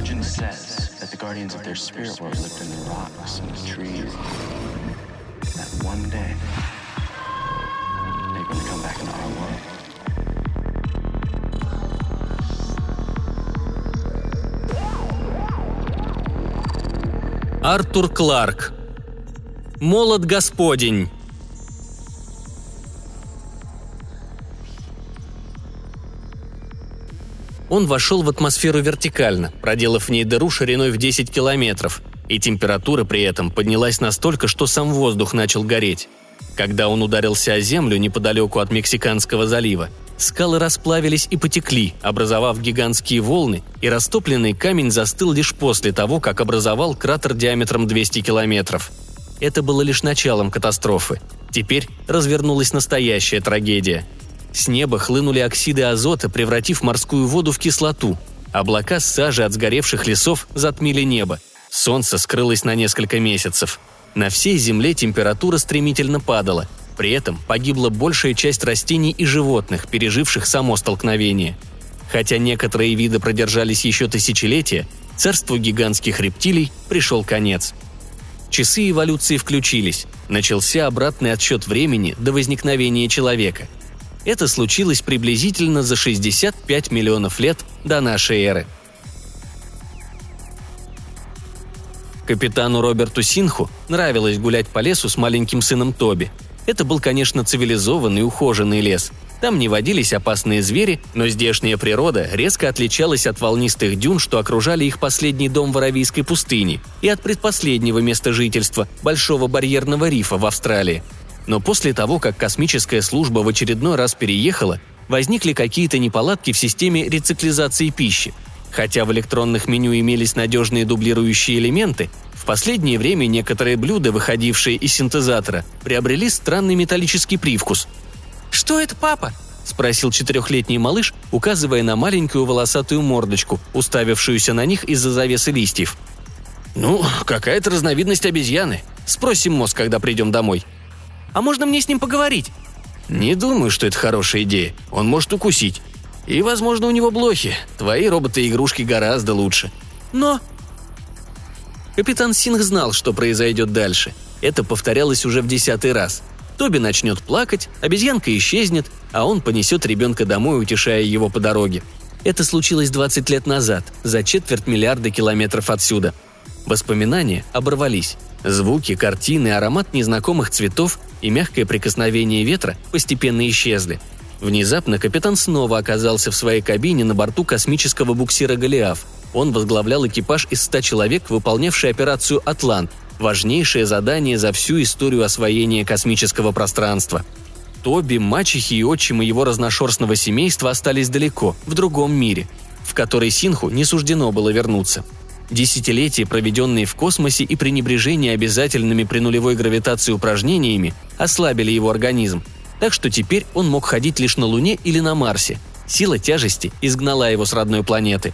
Legend says that the guardians of their spirit world lived in the rocks and the trees. That one day, they're gonna come back into our world. Артур Кларк. Молот Господень. Он вошел в атмосферу вертикально, проделав в ней дыру шириной в 10 километров, и температура при этом поднялась настолько, что сам воздух начал гореть. Когда он ударился о землю неподалеку от Мексиканского залива, скалы расплавились и потекли, образовав гигантские волны, и растопленный камень застыл лишь после того, как образовал кратер диаметром 200 километров. Это было лишь началом катастрофы. Теперь развернулась настоящая трагедия. С неба хлынули оксиды азота, превратив морскую воду в кислоту. Облака сажи от сгоревших лесов затмили небо. Солнце скрылось на несколько месяцев. На всей Земле температура стремительно падала. При этом погибла большая часть растений и животных, переживших само столкновение. Хотя некоторые виды продержались еще тысячелетия, царству гигантских рептилий пришел конец. Часы эволюции включились. Начался обратный отсчет времени до возникновения человека. Это случилось приблизительно за 65 миллионов лет до нашей эры. Капитану Роберту Синху нравилось гулять по лесу с маленьким сыном Тоби. Это был, конечно, цивилизованный ухоженный лес. Там не водились опасные звери, но здешняя природа резко отличалась от волнистых дюн, что окружали их последний дом в Аравийской пустыне, и от предпоследнего места жительства – Большого барьерного рифа в Австралии. Но после того, как космическая служба в очередной раз переехала, возникли какие-то неполадки в системе рециклизации пищи. Хотя в электронных меню имелись надежные дублирующие элементы, в последнее время некоторые блюда, выходившие из синтезатора, приобрели странный металлический привкус. «Что это, папа?» – спросил четырехлетний малыш, указывая на маленькую волосатую мордочку, уставившуюся на них из-за завесы листьев. «Ну, какая-то разновидность обезьяны. Спросим мозг, когда придем домой». А можно мне с ним поговорить?» «Не думаю, что это хорошая идея. Он может укусить. И, возможно, у него блохи. Твои роботы-игрушки гораздо лучше». «Но...» Капитан Синг знал, что произойдет дальше. Это повторялось уже в десятый раз. Тоби начнет плакать, обезьянка исчезнет, а он понесет ребенка домой, утешая его по дороге. Это случилось 20 лет назад, за четверть миллиарда километров отсюда. Воспоминания оборвались. Звуки, картины, аромат незнакомых цветов и мягкое прикосновение ветра постепенно исчезли. Внезапно капитан снова оказался в своей кабине на борту космического буксира «Голиаф». Он возглавлял экипаж из ста человек, выполнявший операцию «Атлант», важнейшее задание за всю историю освоения космического пространства. Тоби, мачехи и отчимы его разношерстного семейства остались далеко, в другом мире, в который Синху не суждено было вернуться – Десятилетия, проведенные в космосе и пренебрежение обязательными при нулевой гравитации упражнениями, ослабили его организм, так что теперь он мог ходить лишь на Луне или на Марсе. Сила тяжести изгнала его с родной планеты.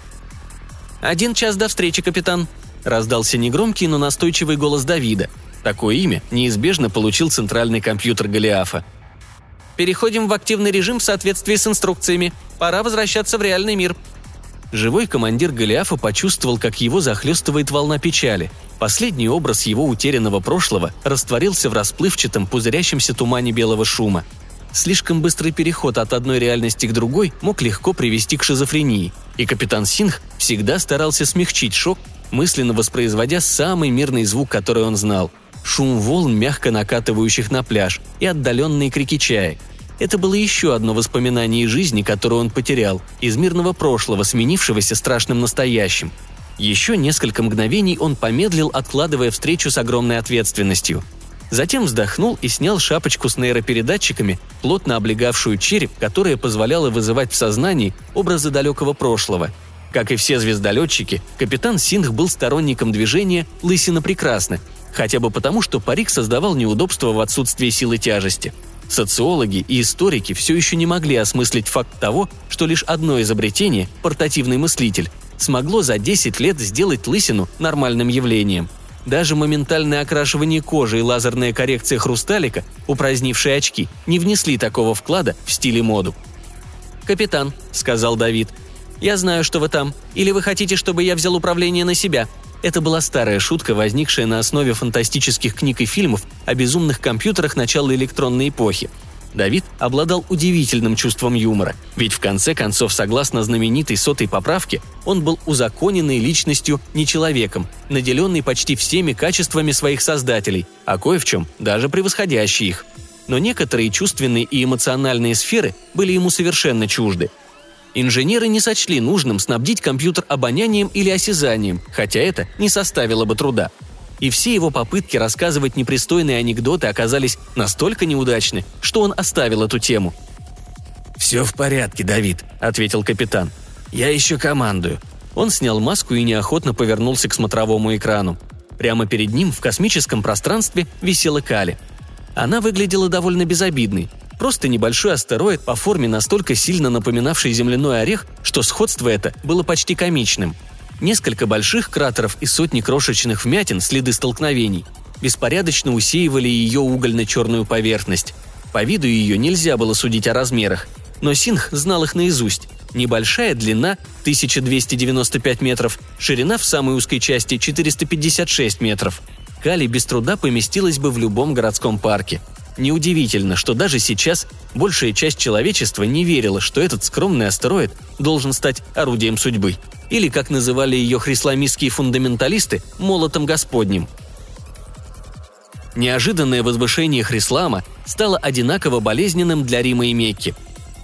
«Один час до встречи, капитан», – раздался негромкий, но настойчивый голос Давида. Такое имя неизбежно получил центральный компьютер Голиафа. «Переходим в активный режим в соответствии с инструкциями. Пора возвращаться в реальный мир», Живой командир Голиафа почувствовал, как его захлестывает волна печали. Последний образ его утерянного прошлого растворился в расплывчатом, пузырящемся тумане белого шума. Слишком быстрый переход от одной реальности к другой мог легко привести к шизофрении, и капитан Синх всегда старался смягчить шок, мысленно воспроизводя самый мирный звук, который он знал – шум волн, мягко накатывающих на пляж, и отдаленные крики чаек – это было еще одно воспоминание из жизни, которое он потерял, из мирного прошлого, сменившегося страшным настоящим. Еще несколько мгновений он помедлил, откладывая встречу с огромной ответственностью. Затем вздохнул и снял шапочку с нейропередатчиками, плотно облегавшую череп, которая позволяла вызывать в сознании образы далекого прошлого. Как и все звездолетчики, капитан Сингх был сторонником движения «Лысина прекрасна», хотя бы потому, что парик создавал неудобства в отсутствии силы тяжести – Социологи и историки все еще не могли осмыслить факт того, что лишь одно изобретение, портативный мыслитель, смогло за 10 лет сделать лысину нормальным явлением. Даже моментальное окрашивание кожи и лазерная коррекция хрусталика, упразднившие очки, не внесли такого вклада в стиле моду. «Капитан», — сказал Давид, Я знаю, что вы там. Или вы хотите, чтобы я взял управление на себя?» Это была старая шутка, возникшая на основе фантастических книг и фильмов о безумных компьютерах начала электронной эпохи. Давид обладал удивительным чувством юмора, ведь в конце концов, согласно знаменитой сотой поправке, он был узаконенной личностью, не человеком, наделенный почти всеми качествами своих создателей, а кое в чем даже превосходящий их. Но некоторые чувственные и эмоциональные сферы были ему совершенно чужды – Инженеры не сочли нужным снабдить компьютер обонянием или осязанием, хотя это не составило бы труда. И все его попытки рассказывать непристойные анекдоты оказались настолько неудачны, что он оставил эту тему. «Все в порядке, Давид», — ответил капитан. «Я еще командую». Он снял маску и неохотно повернулся к смотровому экрану. Прямо перед ним в космическом пространстве висела Кали. Она выглядела довольно безобидной, Просто небольшой астероид по форме настолько сильно напоминавший земляной орех, что сходство это было почти комичным. Несколько больших кратеров и сотни крошечных вмятин, следы столкновений, беспорядочно усеивали ее угольно-черную поверхность. По виду ее нельзя было судить о размерах, но Синх знал их наизусть. Небольшая длина – 1295 метров, ширина в самой узкой части – 456 метров. Кали без труда поместилась бы в любом городском парке – Неудивительно, что даже сейчас большая часть человечества не верила, что этот скромный астероид должен стать орудием судьбы. Или, как называли ее хрисламистские фундаменталисты, молотом Господним. Неожиданное возвышение Хрислама стало одинаково болезненным для Рима и Мекки.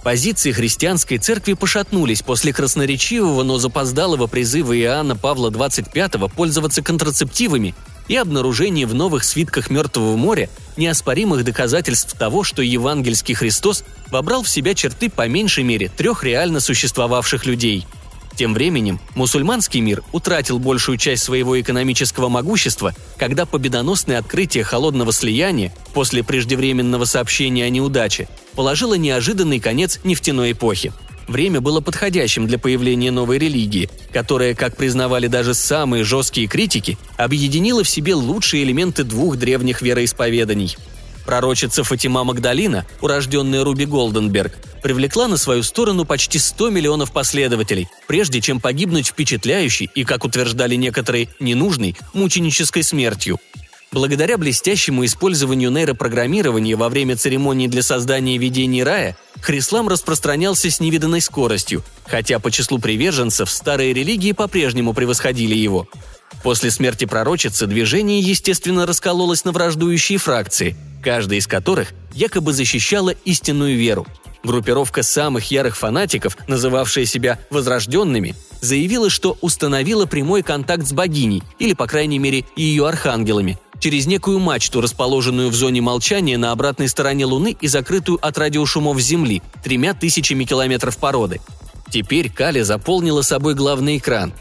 Позиции христианской церкви пошатнулись после красноречивого, но запоздалого призыва Иоанна Павла XXV пользоваться контрацептивами и обнаружение в новых свитках Мертвого моря неоспоримых доказательств того, что евангельский Христос вобрал в себя черты по меньшей мере трех реально существовавших людей. Тем временем мусульманский мир утратил большую часть своего экономического могущества, когда победоносное открытие холодного слияния после преждевременного сообщения о неудаче положило неожиданный конец нефтяной эпохи – Время было подходящим для появления новой религии, которая, как признавали даже самые жесткие критики, объединила в себе лучшие элементы двух древних вероисповеданий. Пророчица Фатима Магдалина, урожденная Руби Голденберг, привлекла на свою сторону почти 100 миллионов последователей, прежде чем погибнуть впечатляющей и, как утверждали некоторые, ненужной мученической смертью – Благодаря блестящему использованию нейропрограммирования во время церемонии для создания видений рая, Хрислам распространялся с невиданной скоростью, хотя по числу приверженцев старые религии по-прежнему превосходили его. После смерти пророчицы движение, естественно, раскололось на враждующие фракции, каждая из которых якобы защищала истинную веру. Группировка самых ярых фанатиков, называвшая себя «возрожденными», заявила, что установила прямой контакт с богиней, или, по крайней мере, ее архангелами, через некую мачту, расположенную в зоне молчания на обратной стороне Луны и закрытую от радиошумов Земли тремя тысячами километров породы. Теперь Кали заполнила собой главный экран.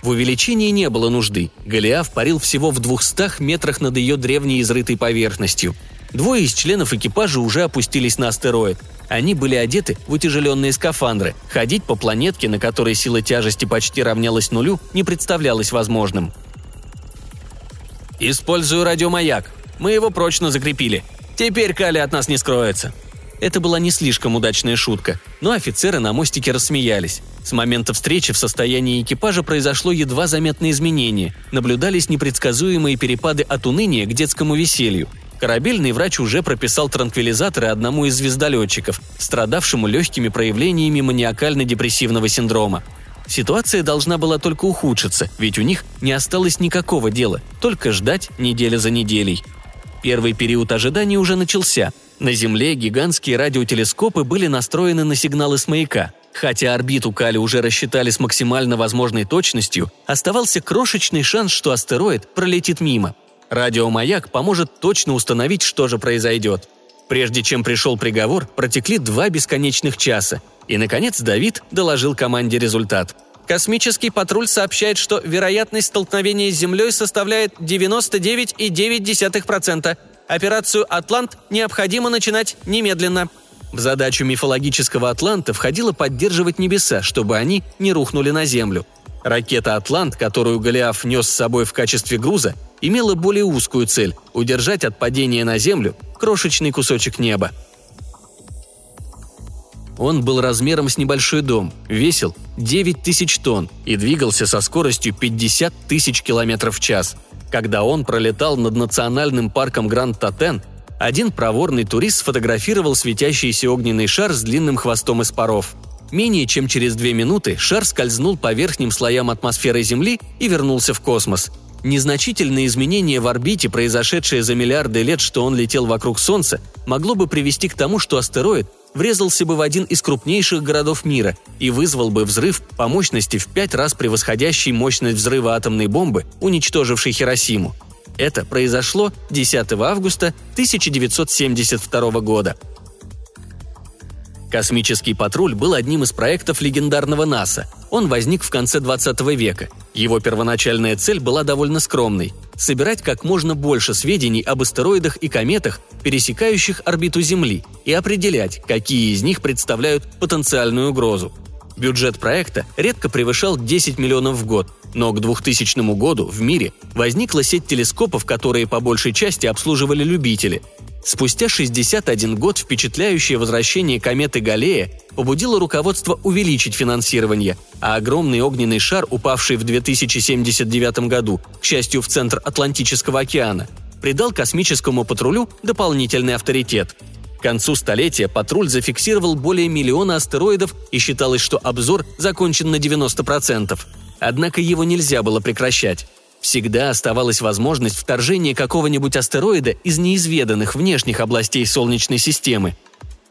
В увеличении не было нужды. Голиаф парил всего в двухстах метрах над ее древней изрытой поверхностью. Двое из членов экипажа уже опустились на астероид. Они были одеты в утяжеленные скафандры. Ходить по планетке, на которой сила тяжести почти равнялась нулю, не представлялось возможным – «Использую радиомаяк. Мы его прочно закрепили. Теперь Кали от нас не скроется». Это была не слишком удачная шутка, но офицеры на мостике рассмеялись. С момента встречи в состоянии экипажа произошло едва заметное изменение. Наблюдались непредсказуемые перепады от уныния к детскому веселью. Корабельный врач уже прописал транквилизаторы одному из звездолетчиков, страдавшему легкими проявлениями маниакально-депрессивного синдрома. Ситуация должна была только ухудшиться, ведь у них не осталось никакого дела, только ждать неделя за неделей. Первый период ожидания уже начался. На Земле гигантские радиотелескопы были настроены на сигналы с маяка. Хотя орбиту Кали уже рассчитали с максимально возможной точностью, оставался крошечный шанс, что астероид пролетит мимо. Радиомаяк поможет точно установить, что же произойдет. Прежде чем пришел приговор, протекли два бесконечных часа, и, наконец, Давид доложил команде результат. Космический патруль сообщает, что вероятность столкновения с Землей составляет 99,9%. Операцию «Атлант» необходимо начинать немедленно. В задачу мифологического Атланта входило поддерживать небеса, чтобы они не рухнули на Землю. Ракета «Атлант», которую Голиаф нес с собой в качестве груза, имела более узкую цель – удержать от падения на Землю крошечный кусочек неба – Он был размером с небольшой дом, весил 9 тысяч тонн и двигался со скоростью 50 тысяч километров в час. Когда он пролетал над национальным парком Гранд-Татен, один проворный турист сфотографировал светящийся огненный шар с длинным хвостом из паров. Менее чем через две минуты шар скользнул по верхним слоям атмосферы Земли и вернулся в космос. Незначительное изменение в орбите, произошедшее за миллиарды лет, что он летел вокруг Солнца, могло бы привести к тому, что астероид врезался бы в один из крупнейших городов мира и вызвал бы взрыв по мощности в пять раз превосходящий мощность взрыва атомной бомбы, уничтожившей Хиросиму. Это произошло 10 августа 1972 года. Космический патруль был одним из проектов легендарного НАСА. Он возник в конце 20 века. Его первоначальная цель была довольно скромной – собирать как можно больше сведений об астероидах и кометах, пересекающих орбиту Земли, и определять, какие из них представляют потенциальную угрозу. Бюджет проекта редко превышал 10 миллионов в год, но к 2000 году в мире возникла сеть телескопов, которые по большей части обслуживали любители. Спустя 61 год впечатляющее возвращение кометы Галлея побудило руководство увеличить финансирование, а огромный огненный шар, упавший в 2079 году, к счастью, в центр Атлантического океана, придал космическому патрулю дополнительный авторитет. К концу столетия патруль зафиксировал более миллиона астероидов и считалось, что обзор закончен на 90%. Однако его нельзя было прекращать. Всегда оставалась возможность вторжения какого-нибудь астероида из неизведанных внешних областей Солнечной системы.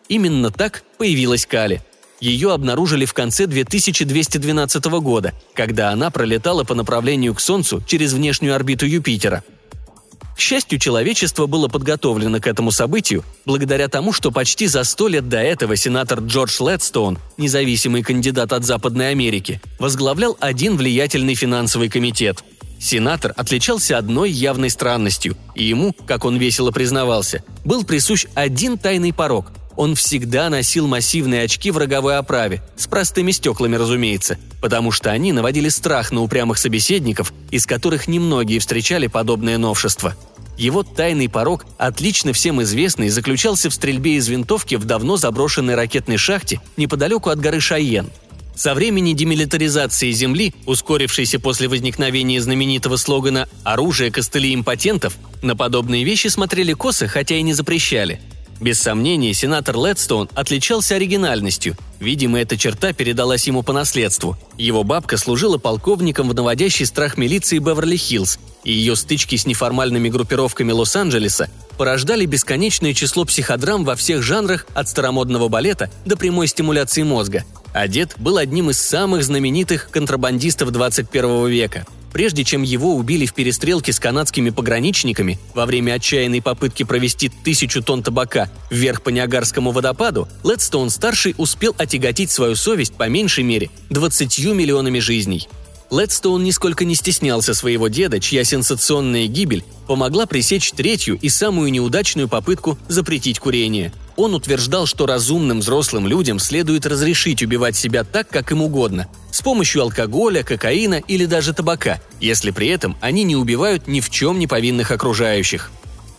Именно так появилась Кали. Ее обнаружили в конце 2212 года, когда она пролетала по направлению к Солнцу через внешнюю орбиту Юпитера – к счастью, человечество было подготовлено к этому событию благодаря тому, что почти за сто лет до этого сенатор Джордж Ледстоун, независимый кандидат от Западной Америки, возглавлял один влиятельный финансовый комитет. Сенатор отличался одной явной странностью, и ему, как он весело признавался, был присущ один тайный порог – он всегда носил массивные очки в роговой оправе, с простыми стеклами, разумеется, потому что они наводили страх на упрямых собеседников, из которых немногие встречали подобное новшество. Его тайный порог, отлично всем известный, заключался в стрельбе из винтовки в давно заброшенной ракетной шахте неподалеку от горы Шайен. Со времени демилитаризации Земли, ускорившейся после возникновения знаменитого слогана «Оружие, костыли импотентов», на подобные вещи смотрели косо, хотя и не запрещали – без сомнения, сенатор Ледстоун отличался оригинальностью. Видимо, эта черта передалась ему по наследству. Его бабка служила полковником в наводящей страх милиции Беверли-Хиллз, и ее стычки с неформальными группировками Лос-Анджелеса порождали бесконечное число психодрам во всех жанрах от старомодного балета до прямой стимуляции мозга. Дед был одним из самых знаменитых контрабандистов 21 века – Прежде чем его убили в перестрелке с канадскими пограничниками во время отчаянной попытки провести тысячу тонн табака вверх по Ниагарскому водопаду, Ледстоун-старший успел отяготить свою совесть по меньшей мере 20 миллионами жизней. Ледстоун нисколько не стеснялся своего деда, чья сенсационная гибель помогла пресечь третью и самую неудачную попытку запретить курение. Он утверждал, что разумным взрослым людям следует разрешить убивать себя так, как им угодно, с помощью алкоголя, кокаина или даже табака, если при этом они не убивают ни в чем не повинных окружающих.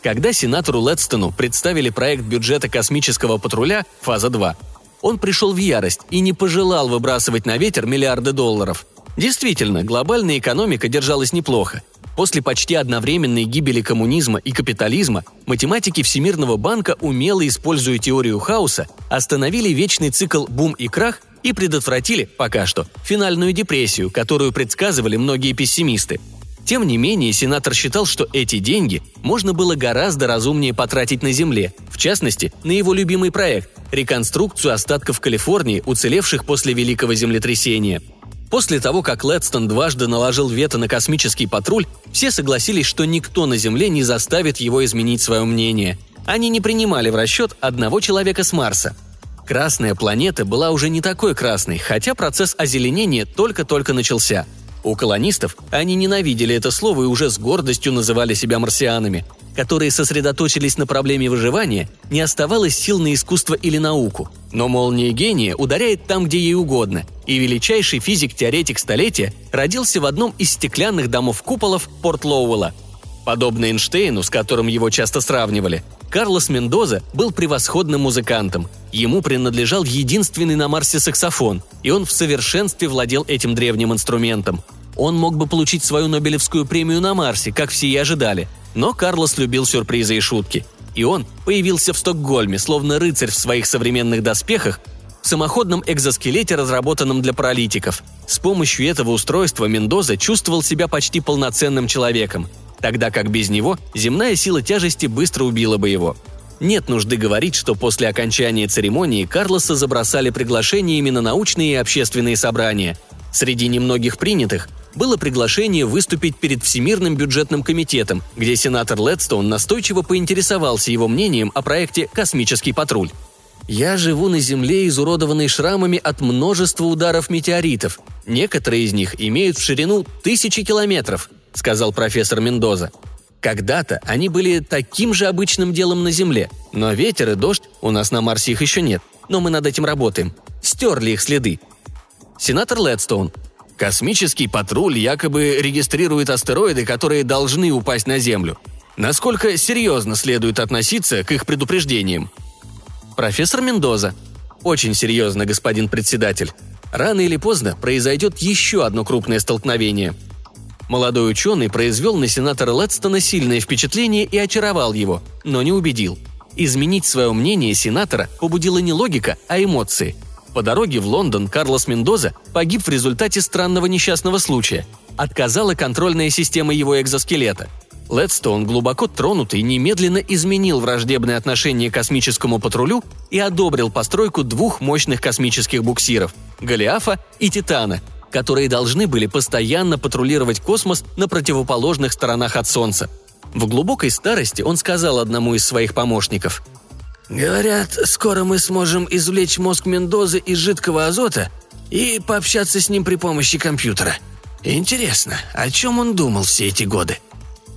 Когда сенатору Ледстону представили проект бюджета космического патруля «Фаза 2», он пришел в ярость и не пожелал выбрасывать на ветер миллиарды долларов – Действительно, глобальная экономика держалась неплохо. После почти одновременной гибели коммунизма и капитализма математики Всемирного банка, умело используя теорию хаоса, остановили вечный цикл бум и крах и предотвратили, пока что, финальную депрессию, которую предсказывали многие пессимисты. Тем не менее, сенатор считал, что эти деньги можно было гораздо разумнее потратить на Земле, в частности, на его любимый проект – реконструкцию остатков Калифорнии, уцелевших после Великого землетрясения – После того, как Ледстон дважды наложил вето на космический патруль, все согласились, что никто на Земле не заставит его изменить свое мнение. Они не принимали в расчет одного человека с Марса. Красная планета была уже не такой красной, хотя процесс озеленения только-только начался. У колонистов они ненавидели это слово и уже с гордостью называли себя марсианами – которые сосредоточились на проблеме выживания, не оставалось сил на искусство или науку. Но молния гения ударяет там, где ей угодно, и величайший физик-теоретик столетия родился в одном из стеклянных домов-куполов Порт Лоуэлла. Подобно Эйнштейну, с которым его часто сравнивали, Карлос Мендоза был превосходным музыкантом. Ему принадлежал единственный на Марсе саксофон, и он в совершенстве владел этим древним инструментом. Он мог бы получить свою Нобелевскую премию на Марсе, как все и ожидали. Но Карлос любил сюрпризы и шутки. И он появился в Стокгольме, словно рыцарь в своих современных доспехах, самоходном экзоскелете, разработанном для паралитиков. С помощью этого устройства Мендоза чувствовал себя почти полноценным человеком тогда как без него земная сила тяжести быстро убила бы его. Нет нужды говорить, что после окончания церемонии Карлоса забросали приглашениями на научные и общественные собрания. Среди немногих принятых было приглашение выступить перед Всемирным бюджетным комитетом, где сенатор Ледстоун настойчиво поинтересовался его мнением о проекте «Космический патруль». «Я живу на Земле, изуродованной шрамами от множества ударов метеоритов. Некоторые из них имеют в ширину тысячи километров», — сказал профессор Мендоза. Когда-то они были таким же обычным делом на Земле, но ветер и дождь, у нас на Марсе их еще нет, но мы над этим работаем. Стерли их следы. Сенатор Ледстоун. Космический патруль якобы регистрирует астероиды, которые должны упасть на Землю. Насколько серьезно следует относиться к их предупреждениям? Профессор Мендоза. Очень серьезно, господин председатель. Рано или поздно произойдет еще одно крупное столкновение – Молодой ученый произвел на сенатора Ледстона сильное впечатление и очаровал его, но не убедил. Изменить свое мнение сенатора побудила не логика, а эмоции. По дороге в Лондон Карлос Мендоза погиб в результате странного несчастного случая. Отказала контрольная система его экзоскелета. Ледстоун, глубоко тронутый, немедленно изменил враждебное отношение к космическому патрулю и одобрил постройку двух мощных космических буксиров – Голиафа и Титана – которые должны были постоянно патрулировать космос на противоположных сторонах от Солнца. В глубокой старости он сказал одному из своих помощников. «Говорят, скоро мы сможем извлечь мозг Мендозы из жидкого азота и пообщаться с ним при помощи компьютера. Интересно, о чем он думал все эти годы?»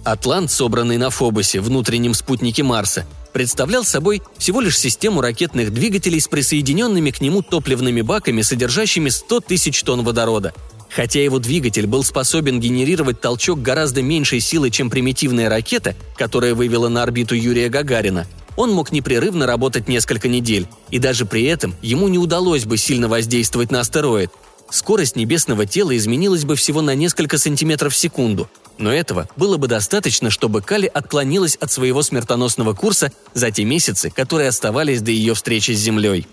Атлант, собранный на Фобосе, внутреннем спутнике Марса, представлял собой всего лишь систему ракетных двигателей с присоединенными к нему топливными баками, содержащими 100 тысяч тонн водорода. Хотя его двигатель был способен генерировать толчок гораздо меньшей силы, чем примитивная ракета, которая вывела на орбиту Юрия Гагарина, он мог непрерывно работать несколько недель, и даже при этом ему не удалось бы сильно воздействовать на астероид. Скорость небесного тела изменилась бы всего на несколько сантиметров в секунду – но этого было бы достаточно, чтобы Кали отклонилась от своего смертоносного курса за те месяцы, которые оставались до ее встречи с Землей.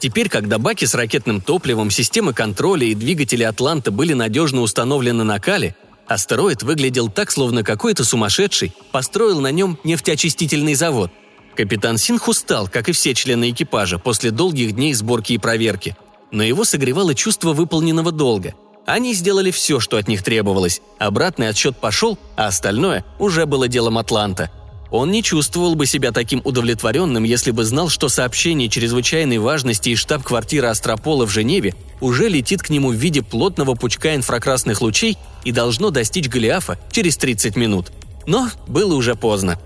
Теперь, когда баки с ракетным топливом, системы контроля и двигатели «Атланта» были надежно установлены на Кали, астероид выглядел так, словно какой-то сумасшедший построил на нем нефтеочистительный завод. Капитан Синх устал, как и все члены экипажа, после долгих дней сборки и проверки. Но его согревало чувство выполненного долга – они сделали все, что от них требовалось. Обратный отсчет пошел, а остальное уже было делом Атланта. Он не чувствовал бы себя таким удовлетворенным, если бы знал, что сообщение чрезвычайной важности из штаб-квартиры Астропола в Женеве уже летит к нему в виде плотного пучка инфракрасных лучей и должно достичь Голиафа через 30 минут. Но было уже поздно.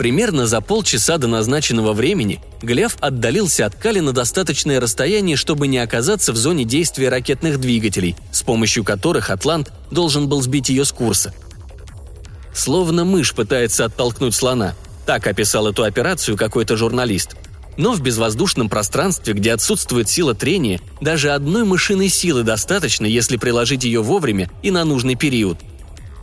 Примерно за полчаса до назначенного времени Гляв отдалился от Кали на достаточное расстояние, чтобы не оказаться в зоне действия ракетных двигателей, с помощью которых Атлант должен был сбить ее с курса. Словно мышь пытается оттолкнуть слона. Так описал эту операцию какой-то журналист. Но в безвоздушном пространстве, где отсутствует сила трения, даже одной мышиной силы достаточно, если приложить ее вовремя и на нужный период –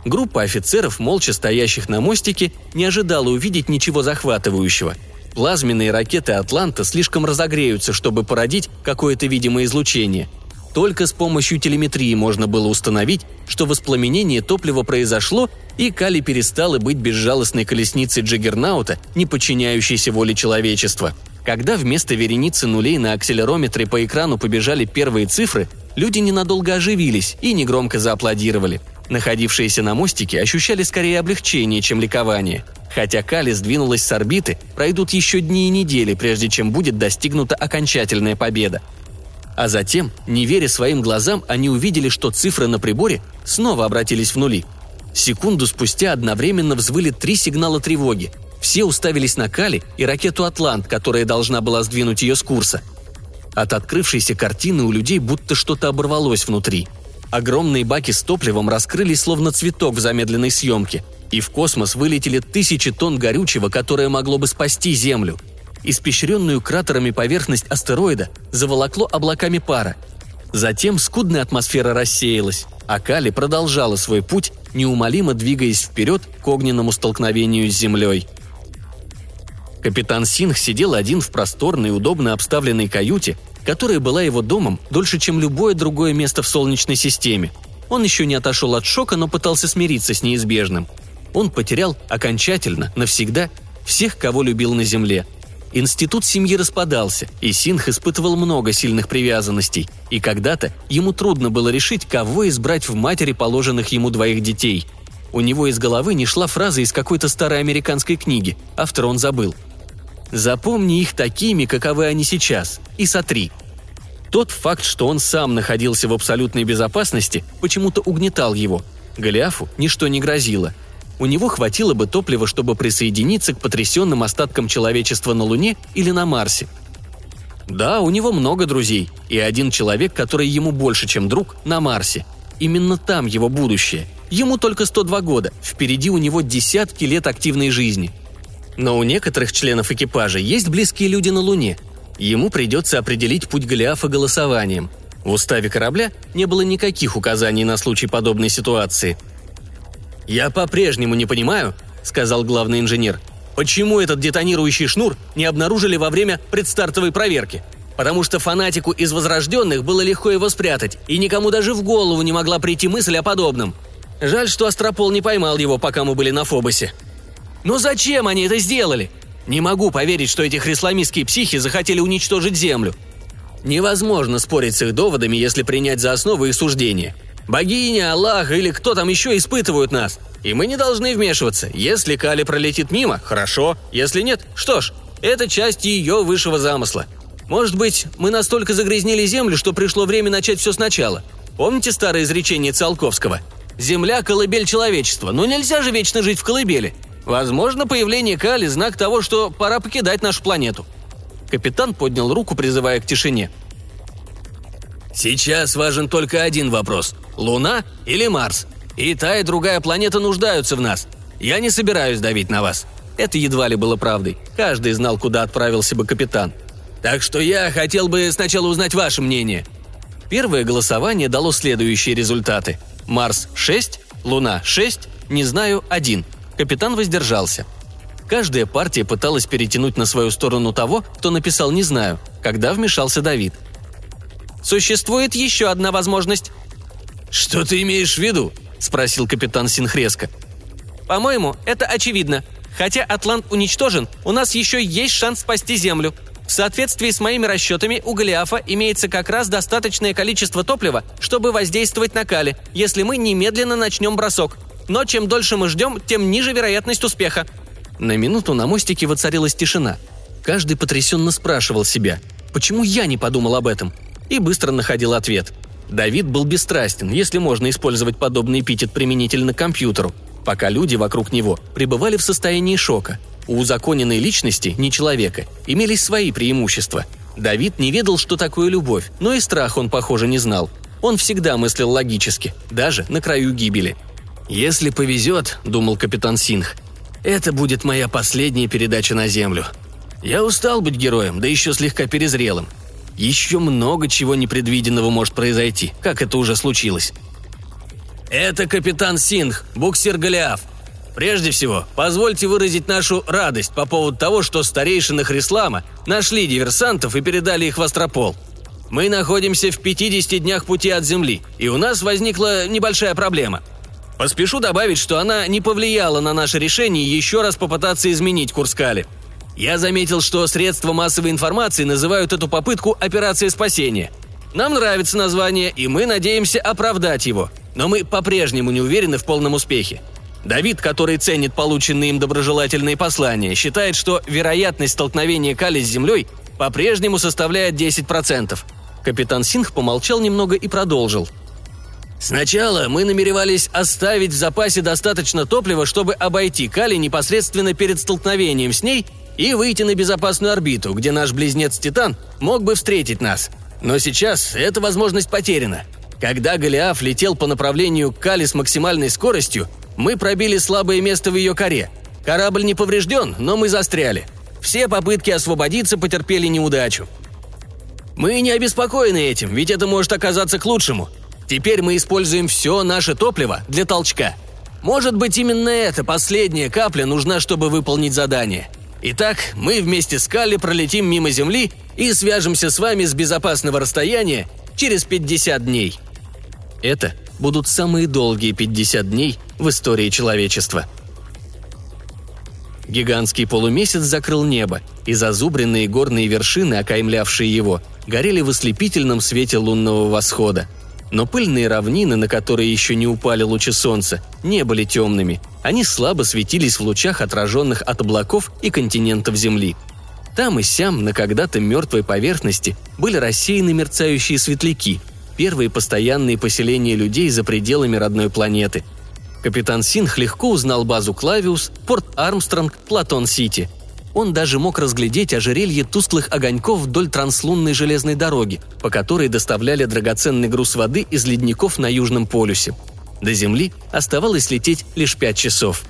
Группа офицеров, молча стоящих на мостике, не ожидала увидеть ничего захватывающего. Плазменные ракеты «Атланта» слишком разогреются, чтобы породить какое-то видимое излучение. Только с помощью телеметрии можно было установить, что воспламенение топлива произошло, и Кали перестала быть безжалостной колесницей Джиггернаута, не подчиняющейся воле человечества. Когда вместо вереницы нулей на акселерометре по экрану побежали первые цифры, люди ненадолго оживились и негромко зааплодировали – Находившиеся на мостике ощущали скорее облегчение, чем ликование. Хотя Кали сдвинулась с орбиты, пройдут еще дни и недели, прежде чем будет достигнута окончательная победа. А затем, не веря своим глазам, они увидели, что цифры на приборе снова обратились в нули. Секунду спустя одновременно взвыли три сигнала тревоги. Все уставились на Кали и ракету «Атлант», которая должна была сдвинуть ее с курса. От открывшейся картины у людей будто что-то оборвалось внутри – Огромные баки с топливом раскрылись словно цветок в замедленной съемке. и в космос вылетели тысячи тонн горючего, которое могло бы спасти Землю. Испещренную кратерами поверхность астероида заволокло облаками пара. Затем скудная атмосфера рассеялась, а Кали продолжала свой путь, неумолимо двигаясь вперед к огненному столкновению с Землей. Капитан Синг сидел один в просторной, удобно обставленной каюте, которая была его домом дольше, чем любое другое место в Солнечной системе. Он еще не отошел от шока, но пытался смириться с неизбежным. Он потерял окончательно, навсегда, всех, кого любил на Земле. Институт семьи распадался, и Синх испытывал много сильных привязанностей, и когда-то ему трудно было решить, кого избрать в матери положенных ему двоих детей. У него из головы не шла фраза из какой-то старой американской книги, автор он забыл – Запомни их такими, каковы они сейчас, и сотри. Тот факт, что он сам находился в абсолютной безопасности, почему-то угнетал его. Голиафу ничто не грозило. У него хватило бы топлива, чтобы присоединиться к потрясенным остаткам человечества на Луне или на Марсе. Да, у него много друзей, и один человек, который ему больше, чем друг, на Марсе. Именно там его будущее. Ему только 102 года, впереди у него десятки лет активной жизни – но у некоторых членов экипажа есть близкие люди на Луне. Ему придется определить путь Голиафа голосованием. В уставе корабля не было никаких указаний на случай подобной ситуации. «Я по-прежнему не понимаю», — сказал главный инженер, «почему этот детонирующий шнур не обнаружили во время предстартовой проверки?» потому что фанатику из возрожденных было легко его спрятать, и никому даже в голову не могла прийти мысль о подобном. Жаль, что Астропол не поймал его, пока мы были на Фобосе. Но зачем они это сделали? Не могу поверить, что эти хрисламистские психи захотели уничтожить Землю. Невозможно спорить с их доводами, если принять за основу их суждения. Богиня, Аллах или кто там еще испытывают нас. И мы не должны вмешиваться. Если Кали пролетит мимо, хорошо. Если нет, что ж, это часть ее высшего замысла. Может быть, мы настолько загрязнили Землю, что пришло время начать все сначала. Помните старое изречение Циолковского? «Земля – колыбель человечества, но нельзя же вечно жить в колыбели. Возможно, появление Кали – знак того, что пора покидать нашу планету. Капитан поднял руку, призывая к тишине. «Сейчас важен только один вопрос – Луна или Марс? И та, и другая планета нуждаются в нас. Я не собираюсь давить на вас». Это едва ли было правдой. Каждый знал, куда отправился бы капитан. «Так что я хотел бы сначала узнать ваше мнение». Первое голосование дало следующие результаты. Марс – 6, Луна – 6, не знаю – 1 – Капитан воздержался. Каждая партия пыталась перетянуть на свою сторону того, кто написал «не знаю», когда вмешался Давид. «Существует еще одна возможность». «Что ты имеешь в виду?» – спросил капитан Синхреско. «По-моему, это очевидно. Хотя Атлант уничтожен, у нас еще есть шанс спасти Землю. В соответствии с моими расчетами, у Голиафа имеется как раз достаточное количество топлива, чтобы воздействовать на Кали, если мы немедленно начнем бросок но чем дольше мы ждем, тем ниже вероятность успеха». На минуту на мостике воцарилась тишина. Каждый потрясенно спрашивал себя, почему я не подумал об этом, и быстро находил ответ. Давид был бесстрастен, если можно использовать подобный эпитет применительно к компьютеру, пока люди вокруг него пребывали в состоянии шока. У узаконенной личности, не человека, имелись свои преимущества. Давид не ведал, что такое любовь, но и страх он, похоже, не знал. Он всегда мыслил логически, даже на краю гибели – «Если повезет», — думал капитан Синх, — «это будет моя последняя передача на Землю. Я устал быть героем, да еще слегка перезрелым. Еще много чего непредвиденного может произойти, как это уже случилось». «Это капитан Синх, буксир Голиаф. Прежде всего, позвольте выразить нашу радость по поводу того, что старейшины Хрислама нашли диверсантов и передали их в Астропол. Мы находимся в 50 днях пути от Земли, и у нас возникла небольшая проблема – Поспешу добавить, что она не повлияла на наше решение еще раз попытаться изменить курс Кали. Я заметил, что средства массовой информации называют эту попытку «Операция спасения». Нам нравится название, и мы надеемся оправдать его, но мы по-прежнему не уверены в полном успехе. Давид, который ценит полученные им доброжелательные послания, считает, что вероятность столкновения Кали с Землей по-прежнему составляет 10%. Капитан Синх помолчал немного и продолжил – Сначала мы намеревались оставить в запасе достаточно топлива, чтобы обойти Кали непосредственно перед столкновением с ней и выйти на безопасную орбиту, где наш близнец Титан мог бы встретить нас. Но сейчас эта возможность потеряна. Когда Голиаф летел по направлению к Кали с максимальной скоростью, Мы пробили слабое место в ее коре. Корабль не поврежден, но мы застряли. Все попытки освободиться потерпели неудачу. Мы не обеспокоены этим, ведь это может оказаться к лучшему. Теперь мы используем все наше топливо для толчка. Может быть, именно эта последняя капля нужна, чтобы выполнить задание. Итак, мы вместе с Калли пролетим мимо Земли и свяжемся с вами с безопасного расстояния через 50 дней. Это будут самые долгие 50 дней в истории человечества. Гигантский полумесяц закрыл небо, и зазубренные горные вершины, окаймлявшие его, горели в ослепительном свете лунного восхода. Но пыльные равнины, на которые еще не упали лучи солнца, не были темными. Они слабо светились в лучах, отраженных от облаков и континентов Земли. Там и сям, на когда-то мертвой поверхности, были рассеяны мерцающие светляки, первые постоянные поселения людей за пределами родной планеты. Капитан Синх легко узнал базу Клавиус, порт Армстронг, Платон-Сити – он даже мог разглядеть ожерелье тусклых огоньков вдоль транслунной железной дороги, по которой доставляли драгоценный груз воды из ледников на Южном полюсе. До Земли оставалось лететь лишь пять часов.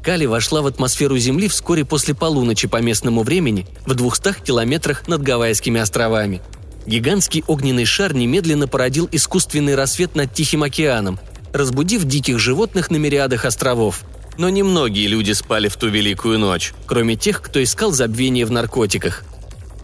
Кали вошла в атмосферу Земли вскоре после полуночи по местному времени в 200 километрах над Гавайскими островами. Гигантский огненный шар немедленно породил искусственный рассвет над Тихим океаном, разбудив диких животных на мириадах островов – но немногие люди спали в ту великую ночь, кроме тех, кто искал забвение в наркотиках.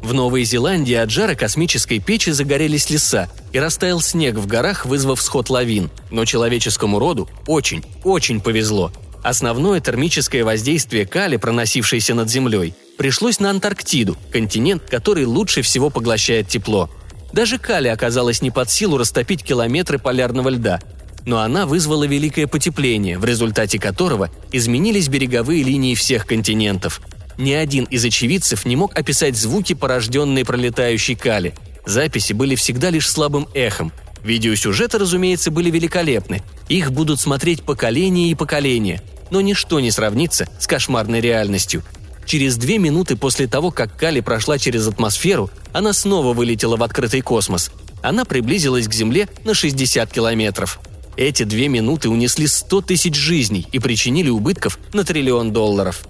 В Новой Зеландии от жара космической печи загорелись леса и растаял снег в горах, вызвав сход лавин. Но человеческому роду очень, очень повезло. Основное термическое воздействие кали, проносившееся над Землей, пришлось на Антарктиду, континент, который лучше всего поглощает тепло. Даже кали оказалось не под силу растопить километры полярного льда, но она вызвала великое потепление, в результате которого изменились береговые линии всех континентов. Ни один из очевидцев не мог описать звуки, порожденные пролетающей кали. Записи были всегда лишь слабым эхом. Видеосюжеты, разумеется, были великолепны. Их будут смотреть поколения и поколения. Но ничто не сравнится с кошмарной реальностью. Через две минуты после того, как Кали прошла через атмосферу, она снова вылетела в открытый космос. Она приблизилась к Земле на 60 километров. Эти две минуты унесли 100 тысяч жизней и причинили убытков на триллион долларов.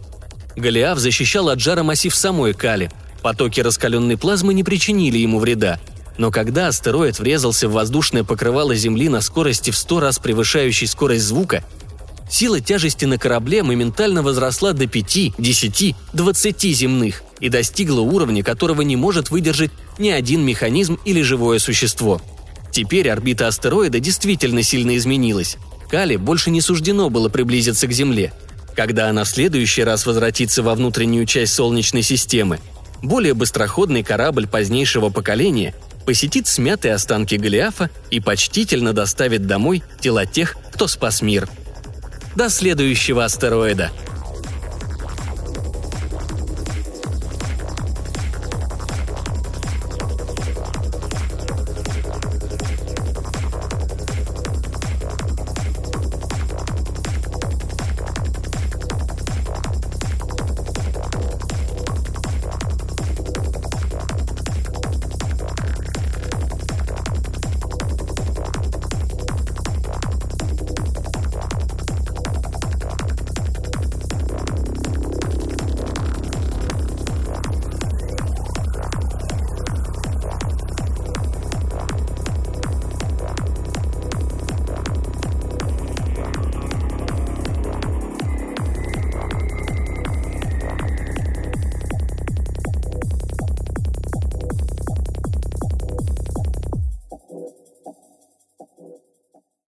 Голиаф защищал от жара массив самой Кали. Потоки раскаленной плазмы не причинили ему вреда. Но когда астероид врезался в воздушное покрывало Земли на скорости в 100 раз превышающей скорость звука, сила тяжести на корабле моментально возросла до 5, 10, 20 земных и достигла уровня, которого не может выдержать ни один механизм или живое существо – Теперь орбита астероида действительно сильно изменилась. Кали больше не суждено было приблизиться к Земле. Когда она в следующий раз возвратится во внутреннюю часть Солнечной системы, более быстроходный корабль позднейшего поколения посетит смятые останки Голиафа и почтительно доставит домой тела тех, кто спас мир. До следующего астероида –